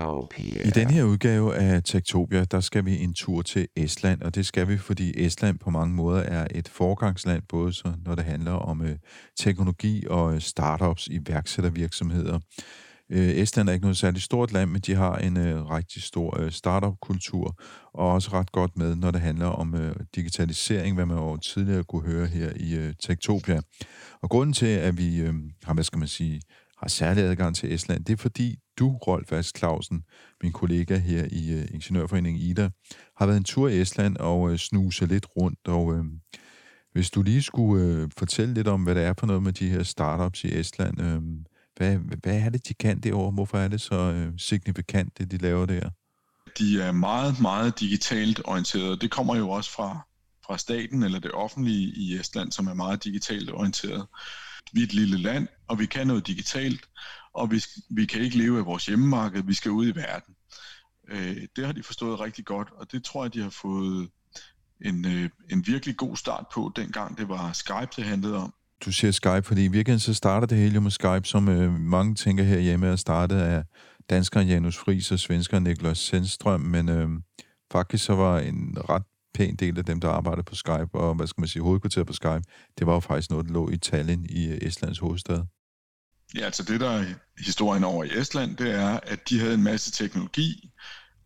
Tektopia. I den her udgave af Tektopia, der skal vi en tur til Estland, og det skal vi, fordi Estland på mange måder er et forgangsland, både så, når det handler om øh, teknologi og øh, startups, iværksættervirksomheder. Øh, Estland er ikke noget særligt stort land, men de har en øh, rigtig stor øh, startup-kultur, og også ret godt med, når det handler om øh, digitalisering, hvad man jo tidligere kunne høre her i øh, Tektopia. Og grunden til, at vi øh, har, hvad skal man sige, har særlig adgang til Estland, det er fordi du, Rolf Ask Clausen, min kollega her i øh, Ingeniørforeningen IDA, har været en tur i Estland og øh, snuse lidt rundt, og øh, hvis du lige skulle øh, fortælle lidt om, hvad det er for noget med de her startups i Estland, øh, hvad, hvad er det, de kan derovre? Hvorfor er det så øh, signifikant, det de laver der? De er meget, meget digitalt orienteret. Det kommer jo også fra, fra staten eller det offentlige i Estland, som er meget digitalt orienteret. Vi er et lille land, og vi kan noget digitalt, og vi, vi kan ikke leve af vores hjemmemarked, vi skal ud i verden. Øh, det har de forstået rigtig godt, og det tror jeg, de har fået en, øh, en virkelig god start på, dengang det var Skype, det handlede om. Du siger Skype, fordi i virkeligheden så starter det hele jo med Skype, som øh, mange tænker herhjemme er startet af danskeren Janus Friis og svenskeren Niklas Sendstrøm, men øh, faktisk så var en ret pæn del af dem, der arbejdede på Skype, og hvad skal man sige, hovedkvarteret på Skype, det var jo faktisk noget, der lå i Tallinn i øh, Estlands hovedstad. Ja, altså det, der er historien over i Estland, det er, at de havde en masse teknologi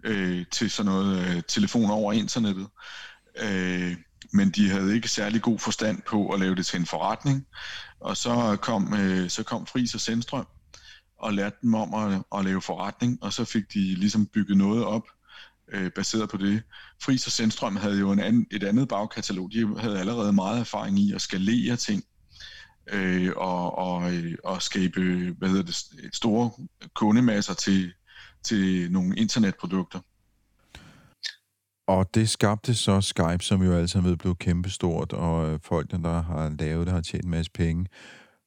øh, til sådan noget øh, telefon over internettet, øh, men de havde ikke særlig god forstand på at lave det til en forretning. Og så kom, øh, så kom Fris og Sendstrøm og lærte dem om at, at lave forretning, og så fik de ligesom bygget noget op øh, baseret på det. Fris og Sendstrøm havde jo en anden, et andet bagkatalog. De havde allerede meget erfaring i at skalere ting øh, og, og, og skabe hvad hedder det, store kundemasser til, til nogle internetprodukter. Og det skabte så Skype, som jo altså ved blev kæmpestort, og øh, folkene, der har lavet det, har tjent en masse penge.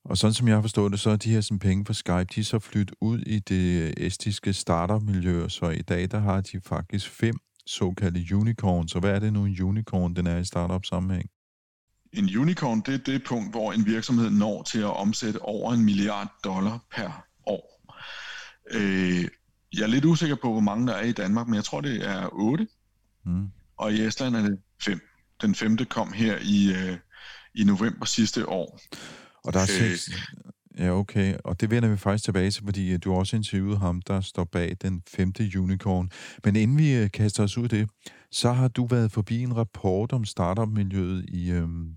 Og sådan som jeg har forstået det, så er de her sådan, penge fra Skype, de er så flyttet ud i det øh, estiske startup-miljø, så i dag der har de faktisk fem såkaldte unicorns. Og hvad er det nu en unicorn, den er i startup-sammenhæng? En unicorn, det er det punkt, hvor en virksomhed når til at omsætte over en milliard dollar per år. Øh, jeg er lidt usikker på, hvor mange der er i Danmark, men jeg tror, det er otte. Mm. Og i Estland er det fem. Den femte kom her i, øh, i november sidste år. Og der er øh, seks... Ja, okay. Og det vender vi faktisk tilbage til, fordi øh, du også interviewet ham, der står bag den femte unicorn. Men inden vi øh, kaster os ud af det, så har du været forbi en rapport om startup-miljøet i, øhm,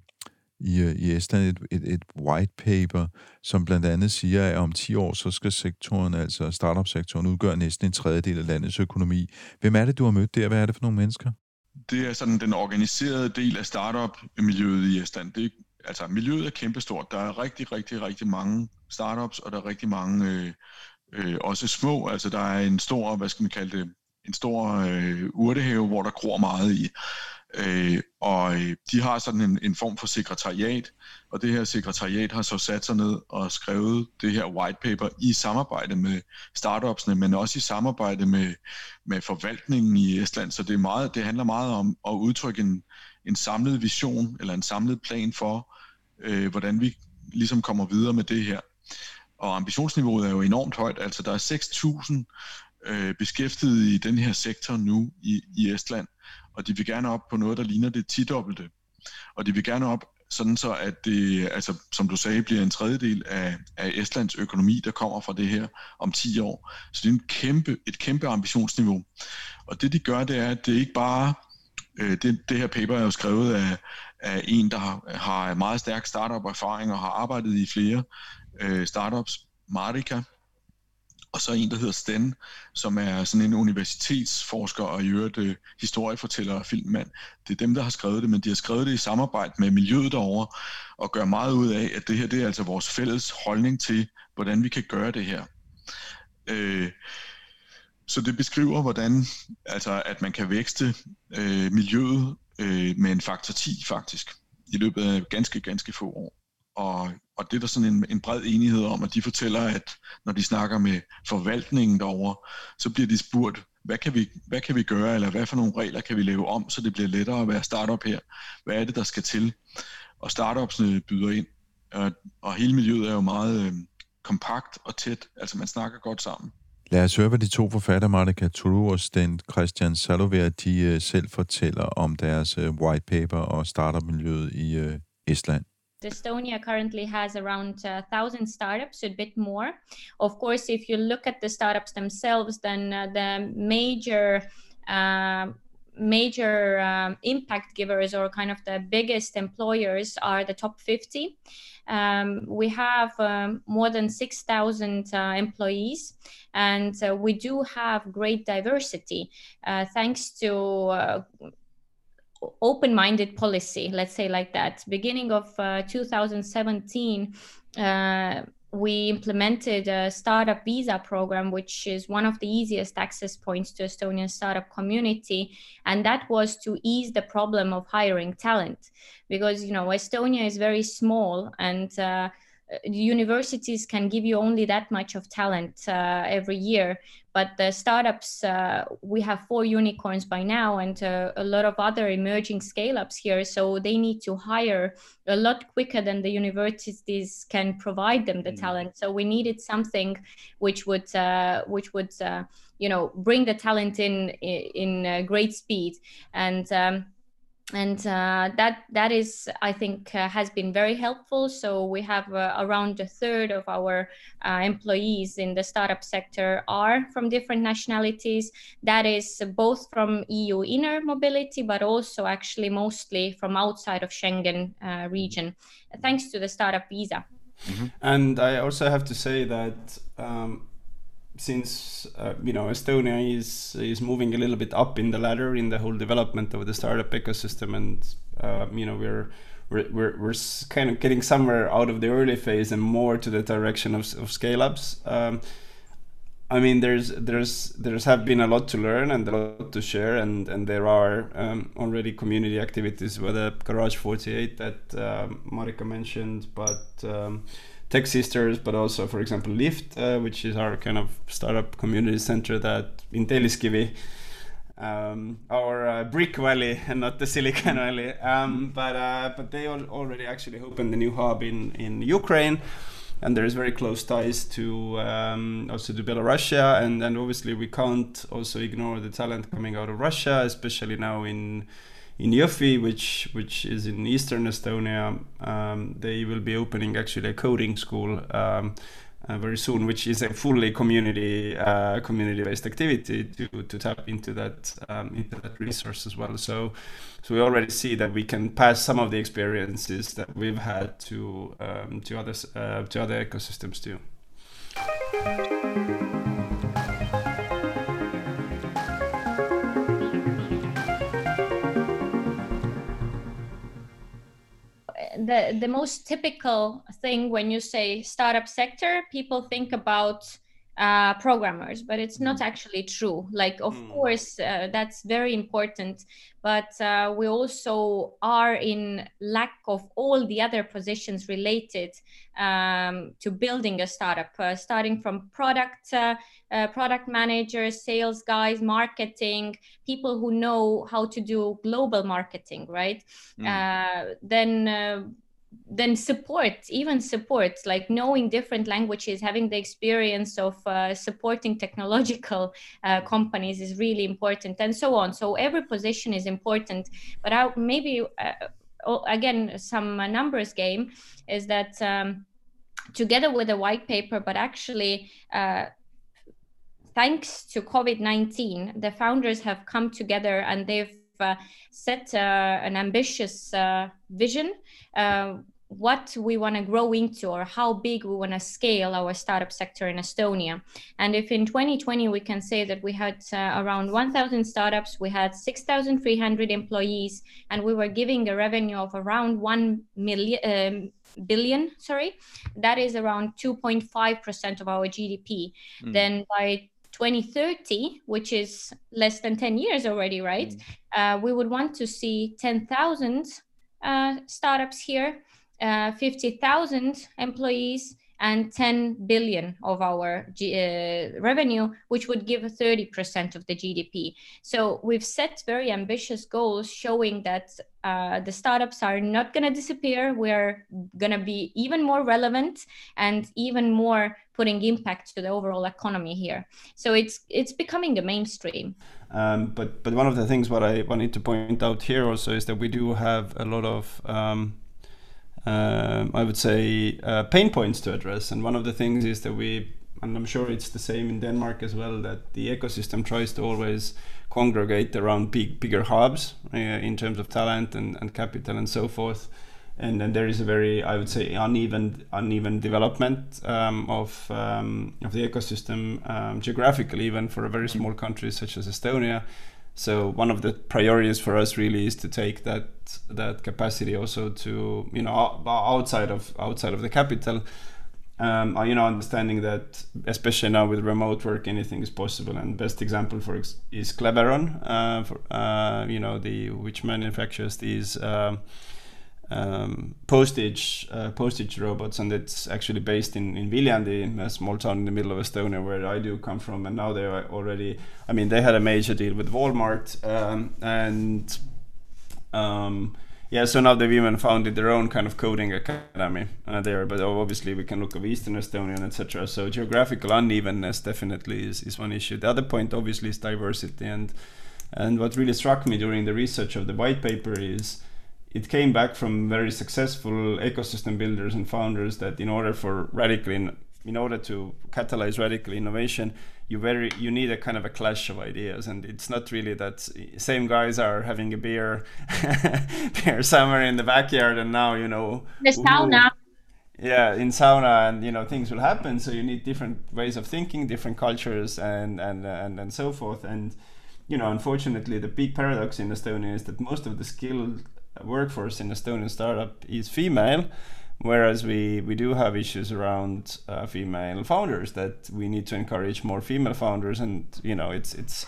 i, øh, i Estland, et, et, et white paper, som blandt andet siger, at om 10 år, så skal sektoren, altså startup-sektoren, udgøre næsten en tredjedel af landets økonomi. Hvem er det, du har mødt der? Hvad er det for nogle mennesker? Det er sådan den organiserede del af startup-miljøet i Estland. Det, altså, miljøet er kæmpestort. Der er rigtig, rigtig, rigtig mange startups, og der er rigtig mange øh, øh, også små. Altså, der er en stor, hvad skal man kalde det, en stor øh, urtehave, hvor der gror meget i. Øh, og øh, de har sådan en, en form for sekretariat, og det her sekretariat har så sat sig ned og skrevet det her white paper i samarbejde med startupsne, men også i samarbejde med, med forvaltningen i Estland. Så det, er meget, det handler meget om at udtrykke en, en samlet vision eller en samlet plan for, øh, hvordan vi ligesom kommer videre med det her. Og ambitionsniveauet er jo enormt højt. Altså der er 6.000 øh, beskæftigede i den her sektor nu i, i Estland og de vil gerne op på noget, der ligner det 10-dobbelte. Og de vil gerne op sådan så, at det, altså, som du sagde, bliver en tredjedel af, af Estlands økonomi, der kommer fra det her om 10 år. Så det er en kæmpe, et kæmpe ambitionsniveau. Og det de gør, det er, at det ikke bare, øh, det, det her paper er jo skrevet af, af en, der har, har meget stærk startup-erfaring og har arbejdet i flere øh, startups, Marika, og så en, der hedder Sten, som er sådan en universitetsforsker og i øvrigt øh, historiefortæller og filmmand. Det er dem, der har skrevet det, men de har skrevet det i samarbejde med miljøet derovre, og gør meget ud af, at det her det er altså vores fælles holdning til, hvordan vi kan gøre det her. Øh, så det beskriver, hvordan altså, at man kan vækste øh, miljøet øh, med en faktor 10 faktisk, i løbet af ganske, ganske få år. Og, og det er der sådan en, en bred enighed om, at de fortæller, at når de snakker med forvaltningen derovre, så bliver de spurgt, hvad kan, vi, hvad kan vi gøre, eller hvad for nogle regler kan vi lave om, så det bliver lettere at være startup her? Hvad er det, der skal til? Og startupsene byder ind, og, og hele miljøet er jo meget øh, kompakt og tæt, altså man snakker godt sammen. Lad os høre, hvad de to forfatter, Marika Tulu og Sten Christian Salover, de uh, selv fortæller om deres uh, white paper og startup-miljøet i uh, Estland. Estonia currently has around a uh, thousand startups, a bit more. Of course, if you look at the startups themselves, then uh, the major uh, major um, impact givers or kind of the biggest employers are the top 50. Um, we have um, more than 6,000 uh, employees, and uh, we do have great diversity uh, thanks to uh, open-minded policy let's say like that beginning of uh, 2017 uh, we implemented a startup visa program, which is one of the easiest access points to Estonian startup community. And that was to ease the problem of hiring talent because, you know, Estonia is very small and uh, universities can give you only that much of talent uh, every year but the startups uh, we have four unicorns by now and uh, a lot of other emerging scale ups here so they need to hire a lot quicker than the universities can provide them the mm. talent so we needed something which would uh, which would uh, you know bring the talent in in, in uh, great speed and um, and uh, that that is i think uh, has been very helpful. So we have uh, around a third of our uh, employees in the startup sector are from different nationalities. That is both from eu inner mobility but also actually mostly from outside of schengen uh, region thanks to the startup visa. Mm-hmm. and i also have to say that um, since uh, you know Estonia is is moving a little bit up in the ladder in the whole development of the startup ecosystem, and uh, you know we're we're, we're, kind of getting somewhere out of the early phase and more to the direction of, of scale ups. Um, I mean, there's there's there's have been a lot to learn and a lot to share, and and there are um, already community activities, whether Garage 48 that um, Marika mentioned, but um, Tech Sisters, but also, for example, Lift, uh, which is our kind of startup community center that in Telliskivi, um, our uh, Brick Valley and not the Silicon Valley. Um, but uh, but they already actually opened a new hub in in Ukraine, and there is very close ties to um, also to Belarusia, and and obviously we can't also ignore the talent coming out of Russia, especially now in in Jõhvi, which which is in eastern Estonia, um, they will be opening actually a coding school um, uh, very soon, which is a fully community uh, community based activity to, to tap into that um, into that resource as well. So so we already see that we can pass some of the experiences that we've had to um, to others uh, to other ecosystems too. The the most typical thing when you say startup sector, people think about uh, programmers, but it's not mm. actually true. Like, of mm. course, uh, that's very important, but uh, we also are in lack of all the other positions related um, to building a startup, uh, starting from product, uh, uh, product managers, sales guys, marketing, people who know how to do global marketing, right? Mm. then then support even support like knowing different languages having the experience of uh, supporting technological uh, companies is really important and so on. So every position is important. But I, maybe uh, again some numbers game is that um, together with a white paper but actually uh, thanks to covid-19 the founders have come together and they've uh, set uh, an ambitious uh, vision what we want to grow into or how big we want to scale our startup sector in Estonia. And if in 2020 we can say that we had uh, around 1,000 startups, we had 6,300 employees, and we were giving a revenue of around 1 million. Um, billion sorry that is around 2.5% of our gdp mm. then by 2030 which is less than 10 years already right mm. Uh, we would want to see 10000 uh, startups here uh, 50,000 employees and 10 billion of our G- uh, revenue, which would give 30% of the GDP. So we've set very ambitious goals showing that uh, the startups are not going to disappear. We're going to be even more relevant and even more putting impact to the overall economy here. So it's it's becoming the mainstream. Um, but but one of the things what I wanted to point out here also is that we do have a lot of um, um, I would say, uh, pain points to address. And one of the things is that we, and I'm sure it's the same in Denmark as well, that the ecosystem tries to always congregate around big, bigger hubs uh, in terms of talent and, and capital and so forth. And then there is a very, I would say, uneven, uneven development um, of um, of the ecosystem um, geographically, even for a very small country such as Estonia. So one of the priorities for us really is to take that that capacity also to you know outside of outside of the capital. Um, you know, understanding that especially now with remote work, anything is possible. And best example for ex- is Cleveron, uh, for, uh, you know, the which manufactures these. Um, um, postage uh, postage robots, and it's actually based in in Viljandi, a small town in the middle of Estonia, where I do come from. And now they are already, I mean, they had a major deal with Walmart, um, and um, yeah, so now they've even founded their own kind of coding academy uh, there. But obviously, we can look at Eastern Estonia, etc. So geographical unevenness definitely is is one issue. The other point, obviously, is diversity, and and what really struck me during the research of the white paper is it came back from very successful ecosystem builders and founders that in order for radical in, in order to catalyze radical innovation you very you need a kind of a clash of ideas. And it's not really that same guys are having a beer beer somewhere in the backyard and now you know the sauna. yeah in sauna and you know things will happen. So you need different ways of thinking different cultures and and and, and so forth. And you know unfortunately the big paradox in estonia is that most of the skilled workforce in Estonian startup is female, whereas we, we do have issues around uh, female founders that we need to encourage more female founders. And, you know, it's, it's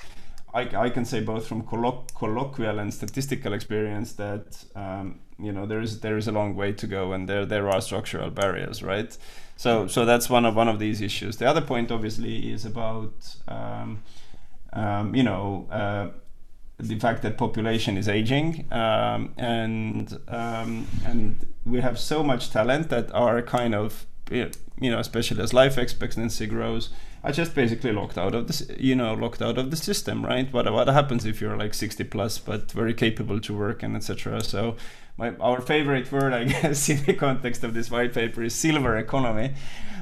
I, I can say both from colloq- colloquial and statistical experience that, um, you know, there is, there is a long way to go and there, there are structural barriers, right? So, so that's one of, one of these issues. The other point, obviously, is about, um, um, you know, uh, the fact that population is aging um, and um, and we have so much talent that are kind of you know especially as life expectancy grows are just basically locked out of this you know locked out of the system right what what happens if you're like 60 plus but very capable to work and etc so my our favorite word i guess in the context of this white paper is silver economy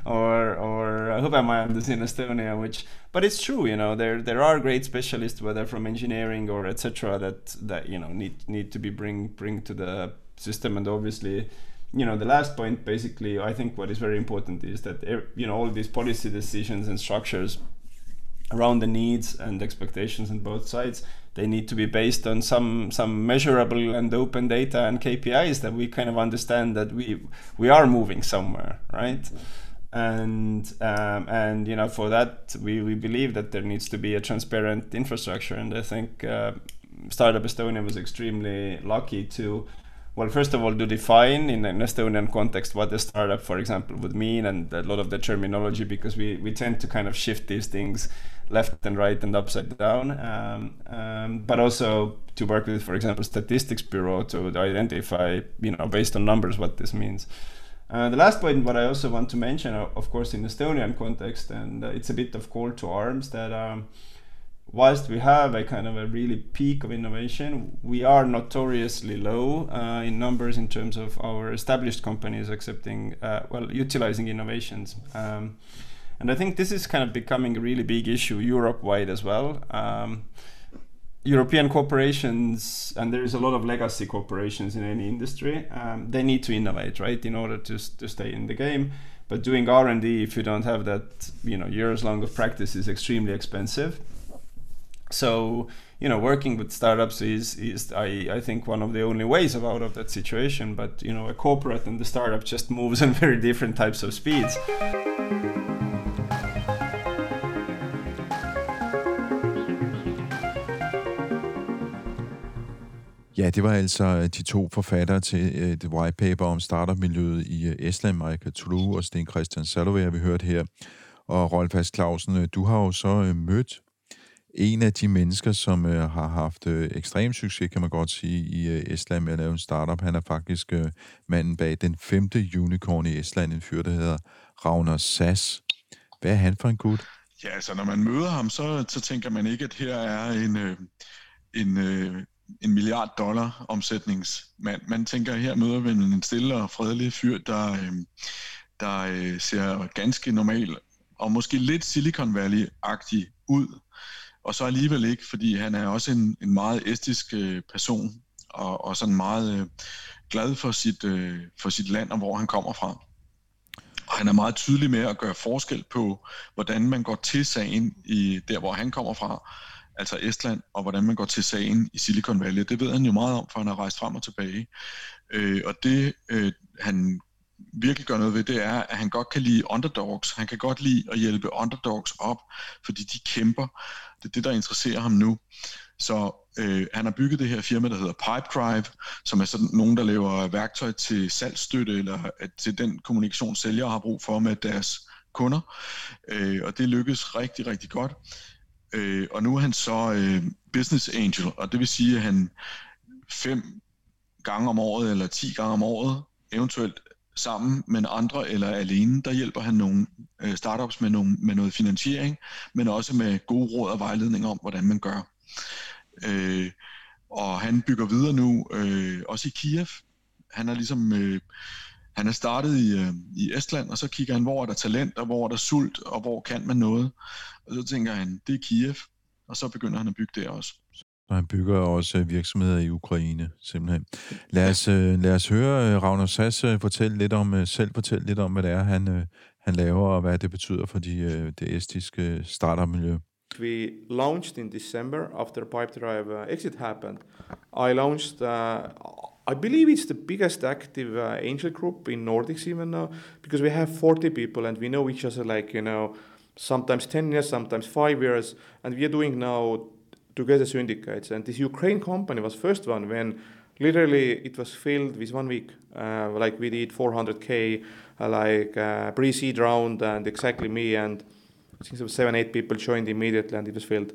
or or hõbemajandus in Estonia, which but it's true, you know, there there are great specialists, whether from engineering or etc., that that you know need need to be bring bring to the system, and obviously, you know, the last point, basically, I think what is very important is that you know all these policy decisions and structures around the needs and expectations on both sides they need to be based on some some measurable and open data and KPIs that we kind of understand that we we are moving somewhere right? And um, and you know for that we, we believe that there needs to be a transparent infrastructure and I think uh, Startup Estonia was extremely lucky to well first of all to define in an Estonian context what a startup for example would mean and a lot of the terminology because we, we tend to kind of shift these things left and right and upside down. Um, um, but also to work with for example statistics bureau to identify you know based on numbers what this means. Uh, the last point, what I also want to mention, of course, in Estonian context, and uh, it's a bit of call to arms that um, whilst we have a kind of a really peak of innovation, we are notoriously low uh, in numbers in terms of our established companies accepting, uh, well, utilizing innovations. Um, and I think this is kind of becoming a really big issue Europe wide as well. Um, European corporations, and there is a lot of legacy corporations in any industry, um, they need to innovate, right, in order to, to stay in the game. But doing R and D, if you don't have that, you know, years long of practice, is extremely expensive. So you know, working with startups is is I, I think one of the only ways of out of that situation. But you know, a corporate and the startup just moves in very different types of speeds. Ja, det var altså øh, de to forfattere til øh, et white paper om startup-miljøet i øh, Estland, Marika Tulu og Sten Christian Saluveer, vi hørt her. Og Rolf Clausen, øh, du har jo så øh, mødt en af de mennesker, som øh, har haft øh, ekstrem succes, kan man godt sige, i øh, Estland med at lave en startup. Han er faktisk øh, manden bag den femte unicorn i Estland, en fyr, der hedder Ragnar Sass. Hvad er han for en gut? Ja, altså når man møder ham, så, så tænker man ikke, at her er en, øh, en, øh, en milliard dollar omsætningsmand. Man tænker, at her møder vi en stille og fredelig fyr, der, øh, der øh, ser ganske normal og måske lidt Silicon Valley-agtig ud og så alligevel ikke, fordi han er også en, en meget estisk øh, person, og, og sådan meget øh, glad for sit, øh, for sit land og hvor han kommer fra. Og han er meget tydelig med at gøre forskel på, hvordan man går til sagen i der, hvor han kommer fra, altså Estland, og hvordan man går til sagen i Silicon Valley. Det ved han jo meget om, for han har rejst frem og tilbage. Øh, og det, øh, han virkelig gør noget ved, det er, at han godt kan lide underdogs. Han kan godt lide at hjælpe underdogs op, fordi de kæmper. Det er det, der interesserer ham nu. Så øh, han har bygget det her firma, der hedder Pipedrive, som er sådan nogen, der laver værktøj til salgsstøtte, eller at, til den kommunikation, sælgere har brug for med deres kunder. Øh, og det lykkes rigtig, rigtig godt. Øh, og nu er han så øh, business angel, og det vil sige, at han fem gange om året, eller ti gange om året, eventuelt sammen med andre eller alene, der hjælper han nogle øh, startups med, nogle, med noget finansiering, men også med gode råd og vejledning om, hvordan man gør. Øh, og han bygger videre nu, øh, også i Kiev. Han er ligesom, øh, han er startet i, øh, i Estland, og så kigger han, hvor er der talent, og hvor er der sult, og hvor kan man noget. Og så tænker han, det er Kiev, og så begynder han at bygge der også. Og han bygger også øh, virksomheder i Ukraine, simpelthen. Lad os, øh, lad os høre øh, Ragnar Sass fortælle lidt om, selv fortælle lidt om, hvad det er, han, han laver, og hvad det betyder for de, det estiske startup-miljø. We launched in December after Pipedrive Drive uh, exit happened. I launched, uh, I believe it's the biggest active uh, angel group in Nordics even now, because we have 40 people and we know each other like, you know, sometimes 10 years, sometimes 5 years, and we are doing now together syndicates. And this Ukraine company was first one when literally it was filled with one week. Uh, like we did 400k, uh, like uh, pre-seed round, and exactly me and I think there seven, eight people joined immediately, and it was filled.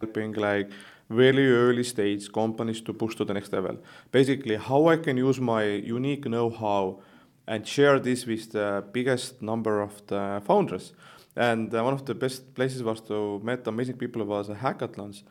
Helping like very early stage companies to push to the next level. Basically, how I can use my unique know-how and share this with the biggest number of the founders. And uh, one of the best places was to meet amazing people was hackathons.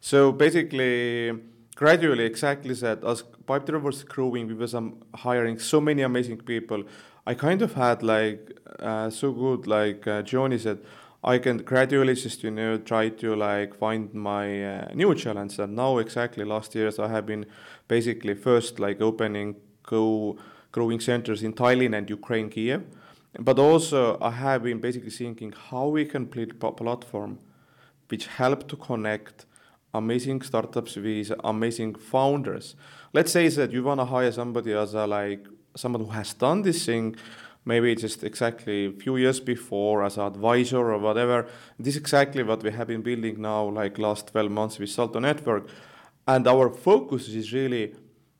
So basically, gradually, exactly that, as Pipedrive was growing, we was um, hiring so many amazing people. I kind of had like uh, so good, like uh, Johnny said, I can gradually just you know try to like find my uh, new challenge. And now exactly last years I have been basically first like opening go growing centers in Thailand and Ukraine, Kiev. But also I have been basically thinking how we can build a platform which help to connect amazing startups with amazing founders. Let's say that you want to hire somebody as a like someone who has done this thing, maybe just exactly a few years before as an advisor or whatever. This is exactly what we have been building now, like last 12 months with Salto Network. And our focus is really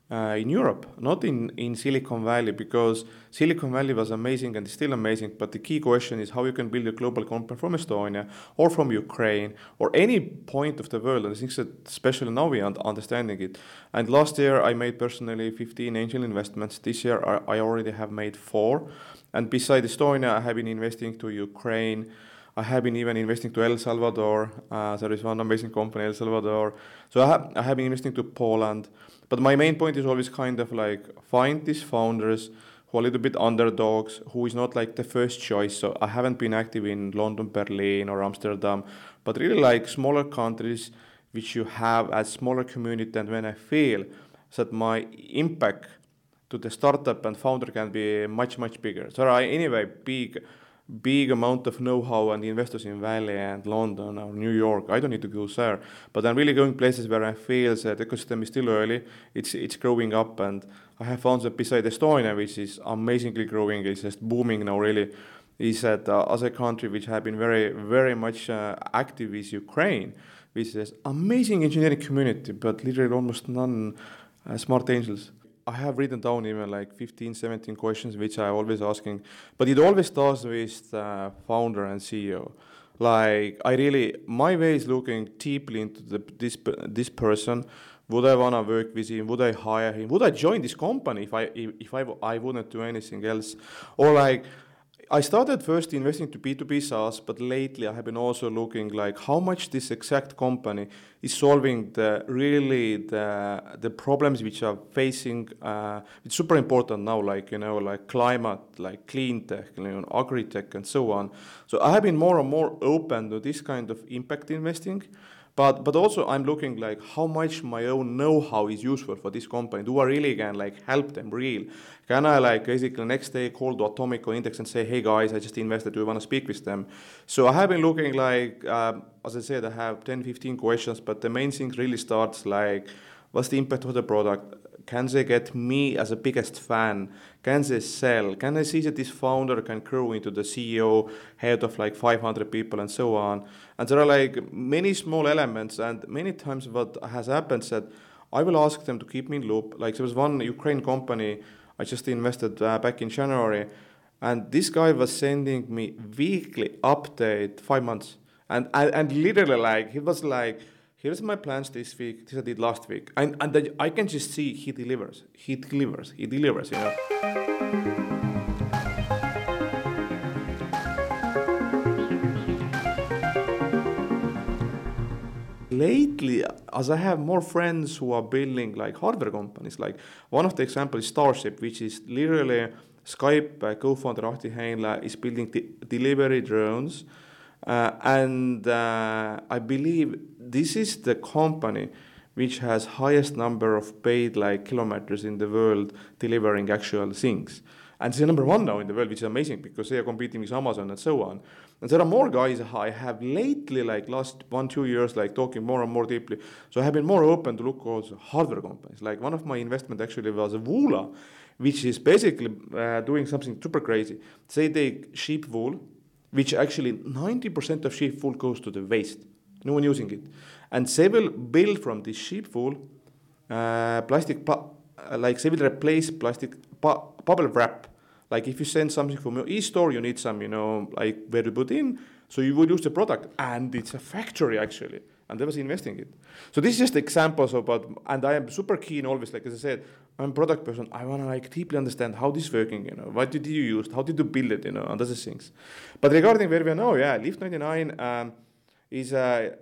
uh, in Europe, not in, in Silicon Valley, because Silicon Valley was amazing and is still amazing. But the key question is how you can build a global company from Estonia or from Ukraine or any point of the world. And I think that especially now we are understanding it. And last year I made personally 15 angel investments. This year I, already have made four. And beside Estonia, I have been investing to Ukraine. I have been even investing to El Salvador. Uh, there is one amazing company, El Salvador. So I have, I have been investing to Poland. But my main point is always kind of like find these founders who are a little bit underdogs, who is not like the first choice. So I haven't been active in London, Berlin, or Amsterdam, but really like smaller countries which you have as smaller community and when I feel that my impact to the startup and founder can be much much bigger. So anyway big big amount of know-how and investors in Valley and London or New York. I don't need to go there, but I'm really going places where I feel that ecosystem is still early. It's it's growing up, and I have found that beside Estonia, which is amazingly growing, it's just booming now. Really, is that uh, other country which have been very very much uh, active is Ukraine, which is amazing engineering community, but literally almost none uh, smart angels. I have written down even like 15, 17 questions which I'm always asking, but it always starts with the founder and CEO. Like I really, my way is looking deeply into the, this this person. Would I wanna work with him? Would I hire him? Would I join this company if I if, if I I wouldn't do anything else? Or like I started first investing to B2B SaaS, but lately I have been also looking like how much this exact company is solving the really the the problems which are facing. Uh, it's super important now, like you know, like climate, like clean tech, you know, agri tech, and so on. So I have been more and more open to this kind of impact investing. But, but also I'm looking like how much my own know-how is useful for this company. Do I really can like help them real? Can I like basically next day call to Atomic Index and say, hey guys, I just invested, do you want to speak with them? So I have been looking like, um, as I said, I have 10, 15 questions, but the main thing really starts like, what's the impact of the product? Can they get me as a biggest fan? Can they sell? Can I see that this founder can grow into the CEO, head of like 500 people and so on? And there are like many small elements, and many times what has happened that I will ask them to keep me in loop. Like there was one Ukraine company I just invested uh, back in January, and this guy was sending me weekly update five months, and and, and literally like he was like here's my plans this week, this I did last week. And, and I can just see he delivers, he delivers, he delivers, you know. Lately, as I have more friends who are building like hardware companies, like one of the examples is Starship, which is literally Skype uh, co-founder Ahti Heinla is building de- delivery drones and uh, I believe this is the company which has highest number of paid like kilometers in the world delivering actual things. And they're number one now in the world, which is amazing because they are competing with Amazon and so on. And there are more guys I have lately, like last one, two years, like talking more and more deeply. So I have been more open to look also hardware companies. Like one of my investment actually was Woola, which is basically uh, doing something super crazy. Say They sheep wool, which actually 90% of sheep wool goes to the waste. No one using it. And will build from this sheep wool uh, plastic, pu- uh, like will replace plastic bubble wrap. Like if you send something from your e-store, you need some, you know, like where to put in. So you would use the product, and it's a factory actually, and they was investing it. So this is just examples about, and I am super keen always, like as I said, I'm a product person. I want to like deeply understand how this working. You know, what did you use? How did you build it? You know, and other things. But regarding where we are now, yeah, Lift 99 um, is a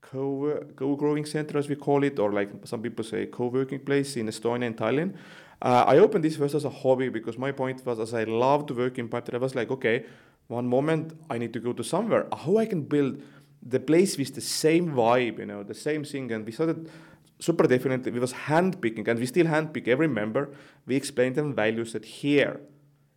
co co-growing center as we call it, or like some people say co-working place in Estonia and Tallinn. Uh, I opened this first as a hobby because my point was, as I love to work in Pipedrive, I was like, okay, one moment I need to go to somewhere. How I can build the place with the same vibe, you know, the same thing, and we started super definitely, we was handpicking, and we still handpick every member. We explain them values that here,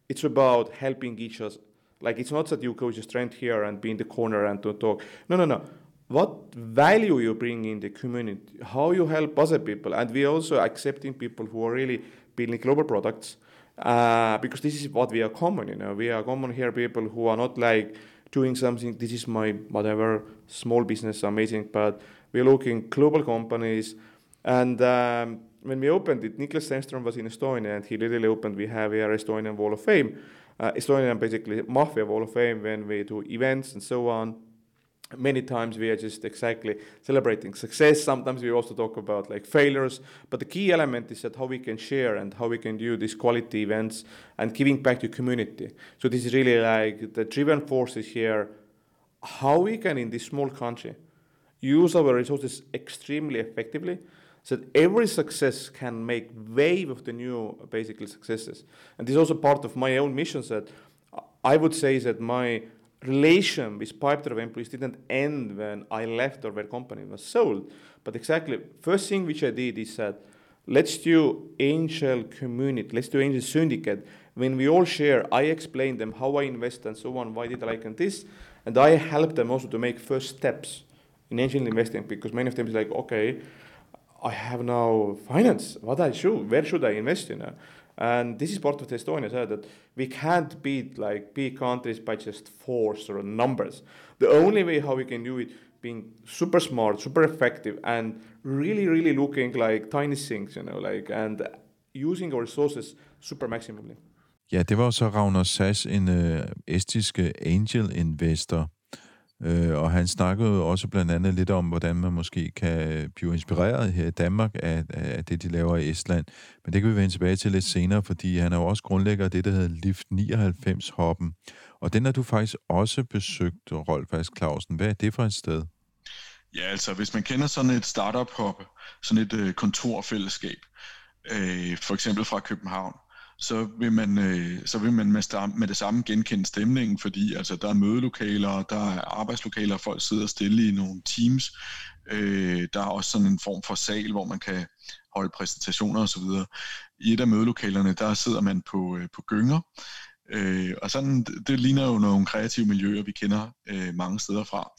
it's about helping each other. Like it's not that you go just stand here and be in the corner and to talk. No, no, no. What value you bring in the community, how you help other people, and we also accepting people who are really building global products, uh, because this is what we are common. You know, we are common here people who are not like doing something. This is my whatever small business, amazing, but we're looking global companies and um, when we opened it, Niklas Zennström was in Estonia and he literally opened, we have here Estonian Wall of Fame. Uh, Estonian basically Mafia Wall of Fame when we do events and so on. Many times we are just exactly celebrating success. Sometimes we also talk about like failures. But the key element is that how we can share and how we can do these quality events and giving back to community. So this is really like the driven force is here. How we can in this small country use our resources extremely effectively so that every success can make wave of the new basically successes. And this is also part of my own mission that I would say that my relation with Pipedrive employees didn't end when I left or when company was sold. But exactly, first thing which I did is that let's do angel community, let's do angel syndicate. When we all share, I explain them how I invest and so on, why did I like this, and I help them also to make first steps in angel investing because many of them is like, okay, I have now finance. What I should, where should I invest in? And this is part of the Estonia side that we can't beat like big countries by just force or numbers. The only way how we can do it being super smart, super effective, and really, really looking like tiny things, you know, like and using our resources super maximally. Ja, det var så Ragnar Sass, en øh, estiske øh, angel investor, Øh, og han snakkede også blandt andet lidt om, hvordan man måske kan blive inspireret her i Danmark af, af det, de laver i Estland. Men det kan vi vende tilbage til lidt senere, fordi han er jo også grundlægger af det, der hedder Lift 99-hoppen. Og den har du faktisk også besøgt, Rolf Ask Clausen. Hvad er det for et sted? Ja, altså hvis man kender sådan et startup-hop, sådan et øh, kontorfællesskab, øh, for eksempel fra København, så vil man, øh, så vil man med, med det samme genkende stemningen, fordi altså, der er mødelokaler, der er arbejdslokaler, folk sidder stille i nogle teams. Øh, der er også sådan en form for sal, hvor man kan holde præsentationer osv. I et af mødelokalerne, der sidder man på, øh, på gynger, øh, og sådan, det ligner jo nogle kreative miljøer, vi kender øh, mange steder fra.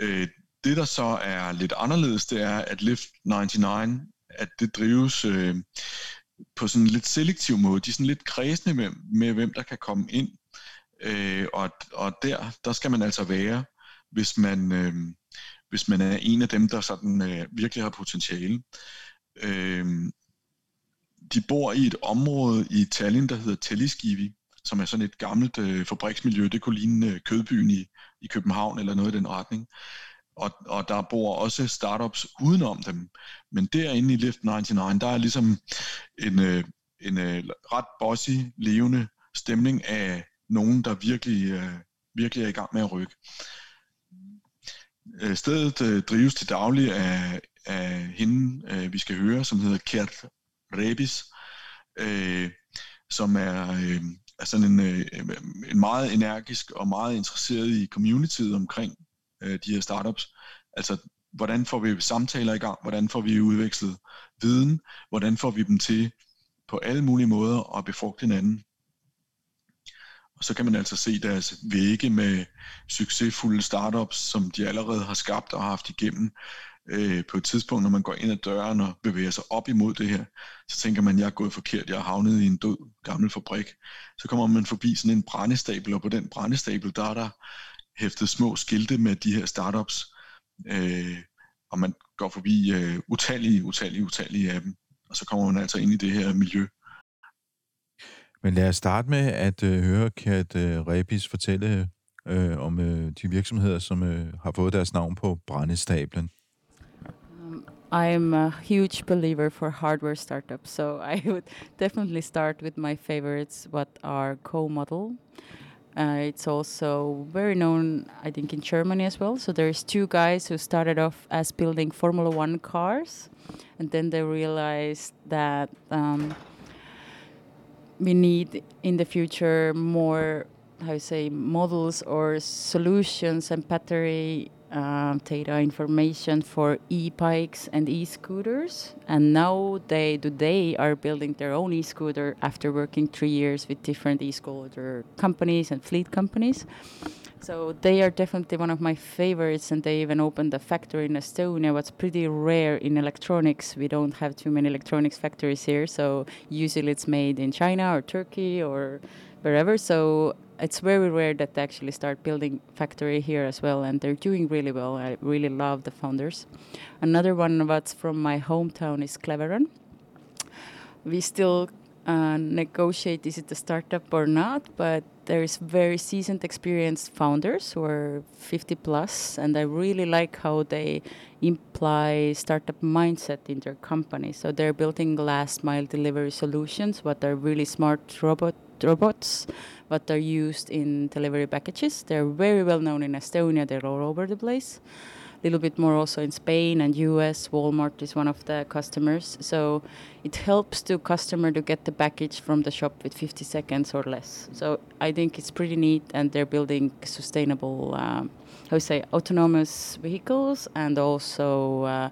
Øh, det, der så er lidt anderledes, det er, at Lift 99, at det drives... Øh, på sådan en lidt selektiv måde. De er sådan lidt kredsende med, med hvem der kan komme ind. Øh, og, og der, der skal man altså være, hvis man, øh, hvis man er en af dem, der sådan øh, virkelig har potentiale. Øh, de bor i et område i Tallinn, der hedder Telliskivi, som er sådan et gammelt øh, fabriksmiljø. Det kunne ligne øh, Kødbyen i, i København eller noget i den retning og, og der bor også startups udenom dem. Men derinde i Lift 99, der er ligesom en, øh, en øh, ret bossy, levende stemning af nogen, der virkelig, øh, virkelig er i gang med at rykke. Stedet drives til daglig af, af hende, vi skal høre, som hedder Kert Rebis, som er, er sådan en, en meget energisk og meget interesseret i communityet omkring øh, de her startups. Altså, hvordan får vi samtaler i gang? Hvordan får vi udvekslet viden? Hvordan får vi dem til på alle mulige måder at befrugte hinanden? Og så kan man altså se deres vægge med succesfulde startups, som de allerede har skabt og har haft igennem. Øh, på et tidspunkt, når man går ind ad døren og bevæger sig op imod det her, så tænker man, jeg er gået forkert, jeg er havnet i en død gammel fabrik. Så kommer man forbi sådan en brændestabel, og på den brændestabel, der er der hæftet små skilte med de her startups, øh, og man går forbi øh, utallige, utallige, utallige af dem, og så kommer man altså ind i det her miljø. Men lad os starte med at øh, høre Kat øh, Rebis fortælle øh, om øh, de virksomheder, som øh, har fået deres navn på brændestablen. Um, I'm a huge believer for hardware startups, so I would definitely start with my favorites, what are co-model, Uh, it's also very known, I think, in Germany as well. So there's two guys who started off as building Formula One cars, and then they realized that um, we need in the future more, how you say, models or solutions and battery uh, data information for e-bikes and e-scooters. And now they they are building their own e-scooter after working three years with different e-scooter companies and fleet companies. So they are definitely one of my favorites and they even opened a factory in estonia. What's pretty rare in electronics. We don't have too many electronics factories here so usually it's made in china or turkey or wherever. So it's very rare that they actually start building factory here as well, and they're doing really well. I really love the founders. Another one that's from my hometown is Cleveron. We still uh, negotiate is it a startup or not, but there's very seasoned, experienced founders who are 50 plus, and I really like how they imply startup mindset in their company. So they're building last mile delivery solutions, what are really smart robot robots but they're used in delivery packages. They're very well known in Estonia. They're all over the place. A little bit more also in Spain and US. Walmart is one of the customers. So it helps the customer to get the package from the shop with 50 seconds or less. So I think it's pretty neat, and they're building sustainable, um, how you say, autonomous vehicles and also. Uh,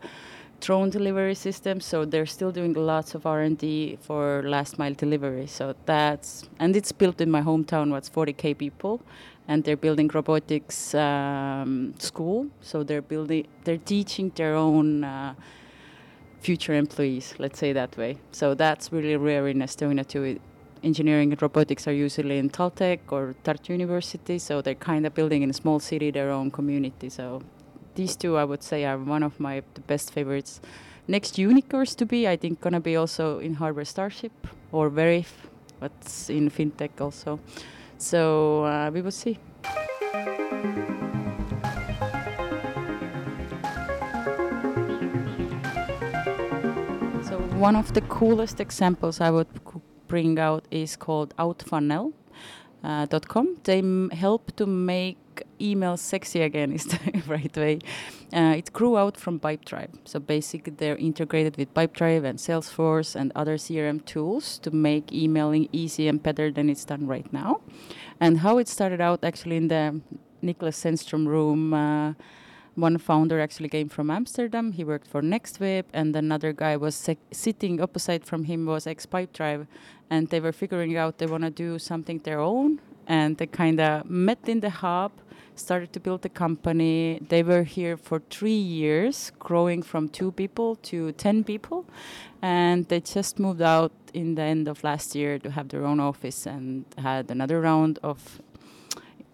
drone delivery systems so they're still doing lots of r&d for last mile delivery so that's and it's built in my hometown what's 40k people and they're building robotics um, school. So they're building, they're teaching their own uh, future employees. Let's say that way. So that's really rare in Estonia too. Engineering and robotics are usually in Taltech or Tartu University, so they're kind of building in a small city their own community. So these two, I would say, are one of my the best favorites. Next unicorns to be, I think, gonna be also in Hardware Starship or Veriff, what's in fintech also. So uh, we will see. So one of the coolest examples I would bring out is called Outfunnel. Uh. They help to make email sexy again is the right way. Uh, it grew out from Pipedrive. So basically, they're integrated with Pipedrive and Salesforce and other CRM tools to make emailing easy and better than it's done right now. And how it started out actually in the Niklas Zennström room. Uh, one founder actually came from Amsterdam. He worked for NextWeb, and another guy was sitting opposite from him was ex Pipedrive, and they were figuring out they want to do something their own. And they kind of met in the hub, started to build a company. They were here for three years, growing from two people to ten people, and they just moved out in the end of last year to have their own office and had another round of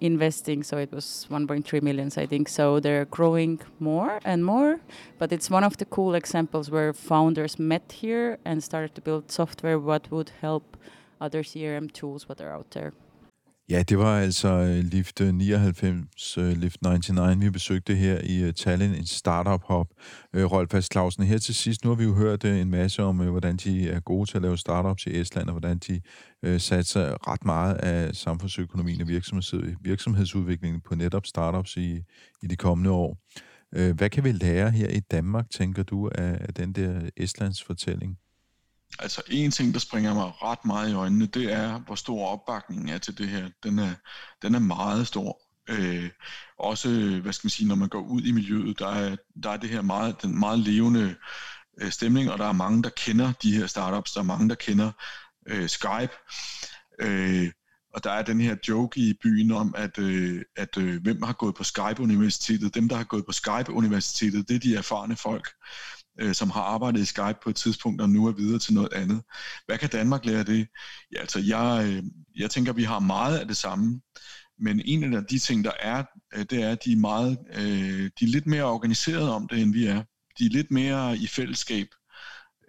investing. So it was 1.3 millions i think. So they're growing more and more. But it's one of the cool examples where founders met here and started to build software what would help other crm tools what are out there Ja, det var altså øh, Lift øh, 99, øh, Lift 99, vi besøgte her i Tallinn, en startup hub. Rolf Fast Clausen, her til sidst, nu har vi jo hørt en masse om, hvordan de er gode til at lave startups i Estland, og hvordan de satser ret meget af samfundsøkonomien og virksomhedsudviklingen på netop startups i, i de kommende år. Hvad kan vi lære her i Danmark, tænker du, af den der Estlands fortælling? Altså en ting, der springer mig ret meget i øjnene, det er, hvor stor opbakningen er til det her. Den er, den er meget stor. Øh, også, hvad skal man sige, når man går ud i miljøet, der er, der er det her meget, den meget levende øh, stemning, og der er mange, der kender de her startups, der er mange, der kender øh, Skype. Øh, og der er den her joke i byen om, at, øh, at øh, hvem har gået på Skype-universitetet. Dem, der har gået på Skype-universitetet, det er de erfarne folk øh, som har arbejdet i Skype på et tidspunkt, og nu er videre til noget andet. Hvad kan Danmark lære af det? Ja, altså, jeg, øh, jeg tænker, at vi har meget af det samme, men en af de ting, der er, øh, det er, at de er, meget, øh, de er lidt mere organiseret om det, end vi er. De er lidt mere i fællesskab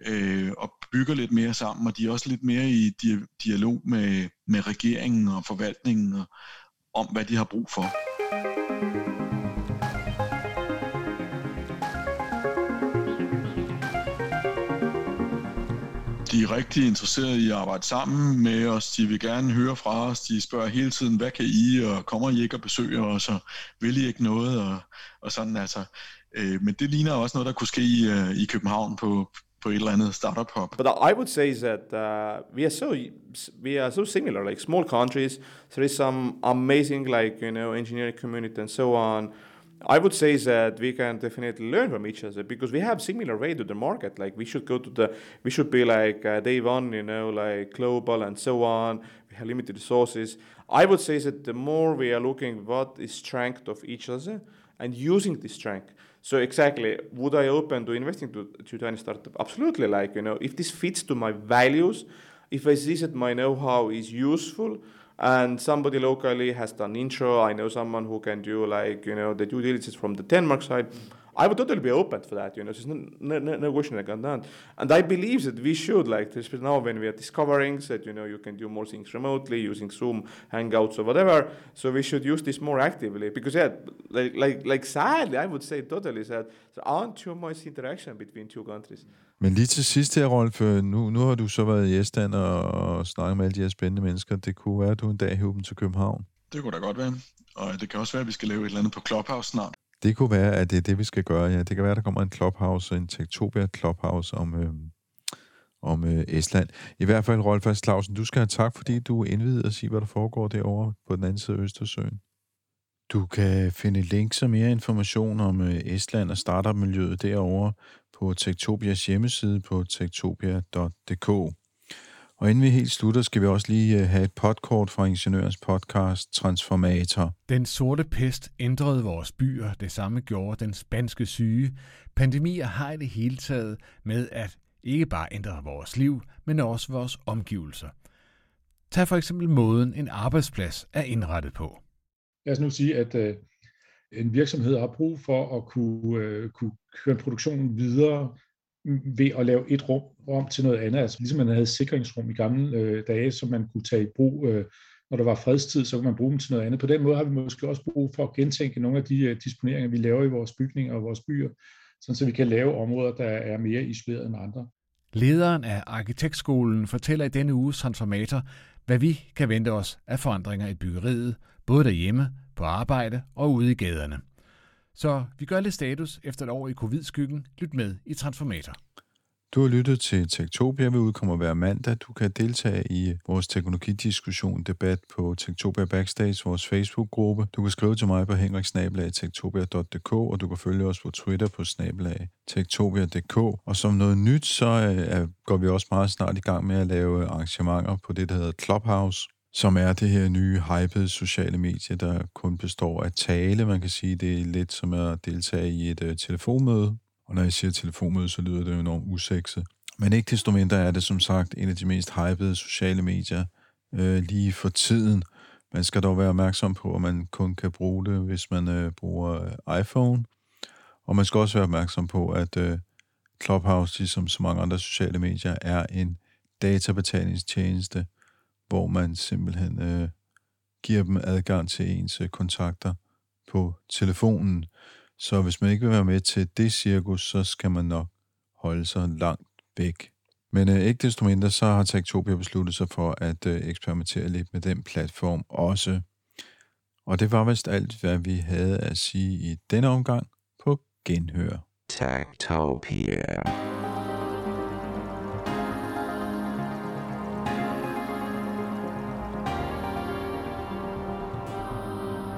øh, og bygger lidt mere sammen, og de er også lidt mere i di- dialog med, med regeringen og forvaltningen og, om, hvad de har brug for. De er rigtig interesserede i at arbejde sammen med os. De vil gerne høre fra os. De spørger hele tiden, hvad kan I, og kommer I ikke og besøger os, og vil I ikke noget, og, og sådan altså. Øh, men det ligner også noget, der kunne ske i, øh, i København på, på et eller andet startup hub. But I would say that uh, we are so we are so similar, like small countries. There is some amazing, like you know, engineering community and so on. I would say that we can definitely learn from each other because we have similar way to the market. Like we should go to the, we should be like uh, day one, you know, like global and so on. We have limited resources. I would say that the more we are looking what is strength of each other and using this strength. So exactly, would I open to investing to to any startup? Absolutely. Like you know, if this fits to my values, if I see that my know-how is useful and somebody locally has done intro. I know someone who can do like you know the due diligence from the Denmark side. I would totally be open for that. You know, there's no, no, no question about that. And I believe that we should like especially now when we are discovering that you know you can do more things remotely using Zoom, Hangouts, or whatever. So we should use this more actively because yeah, like like like sadly, I would say totally that there aren't too much interaction between two countries. Men lige til sidst her, Rolf, nu, nu har du så været i Estland og, og snakket med alle de her spændende mennesker. Det kunne være, at du en dag hæver dem til København. Det kunne da godt være. Og det kan også være, at vi skal lave et eller andet på Clubhouse snart. Det kunne være, at det er det, vi skal gøre. Ja, det kan være, at der kommer en Clubhouse, en Tektopia Clubhouse om, øh, om øh, Estland. I hvert fald, Rolf Clausen, du skal have tak, fordi du indvidede at sige, hvad der foregår derovre på den anden side af Østersøen. Du kan finde links og mere information om øh, Estland og startup-miljøet derovre på Tektopias hjemmeside på tektopia.dk. Og inden vi helt slutter, skal vi også lige øh, have et podkort fra Ingeniørens podcast Transformator. Den sorte pest ændrede vores byer. Det samme gjorde den spanske syge. Pandemier har i det hele taget med at ikke bare ændre vores liv, men også vores omgivelser. Tag for eksempel måden, en arbejdsplads er indrettet på. Lad os nu sige, at øh, en virksomhed har brug for at kunne, øh, kunne køre produktionen videre ved at lave et rum om til noget andet. Altså ligesom man havde sikringsrum i gamle øh, dage, som man kunne tage i brug, øh, når der var fredstid, så kunne man bruge dem til noget andet. På den måde har vi måske også brug for at gentænke nogle af de øh, disponeringer, vi laver i vores bygninger og vores byer, sådan så vi kan lave områder, der er mere isoleret end andre. Lederen af Arkitektskolen fortæller i denne uges transformator, hvad vi kan vente os af forandringer i byggeriet, både derhjemme, på arbejde og ude i gaderne. Så vi gør lidt status efter et år i covid-skyggen. Lyt med i Transformator. Du har lyttet til Tektopia, vi udkommer hver mandag. Du kan deltage i vores teknologidiskussion, debat på Tektopia Backstage, vores Facebook-gruppe. Du kan skrive til mig på henriksnabelag.tektopia.dk, og du kan følge os på Twitter på snabelag tektopia.dk. Og som noget nyt, så øh, går vi også meget snart i gang med at lave arrangementer på det, der hedder Clubhouse som er det her nye hypede sociale medie, der kun består af tale. Man kan sige, det er lidt som at deltage i et øh, telefonmøde. Og når jeg siger telefonmøde, så lyder det jo enormt usekset. Men ikke desto mindre er det som sagt en af de mest hypede sociale medier øh, lige for tiden. Man skal dog være opmærksom på, at man kun kan bruge det, hvis man øh, bruger øh, iPhone. Og man skal også være opmærksom på, at øh, Clubhouse, ligesom så mange andre sociale medier, er en databetalingstjeneste, hvor man simpelthen øh, giver dem adgang til ens øh, kontakter på telefonen. Så hvis man ikke vil være med til det cirkus, så skal man nok holde sig langt væk. Men øh, ikke desto mindre, så har Tektopia besluttet sig for at øh, eksperimentere lidt med den platform også. Og det var vist alt, hvad vi havde at sige i denne omgang på Genhør. Tektopia.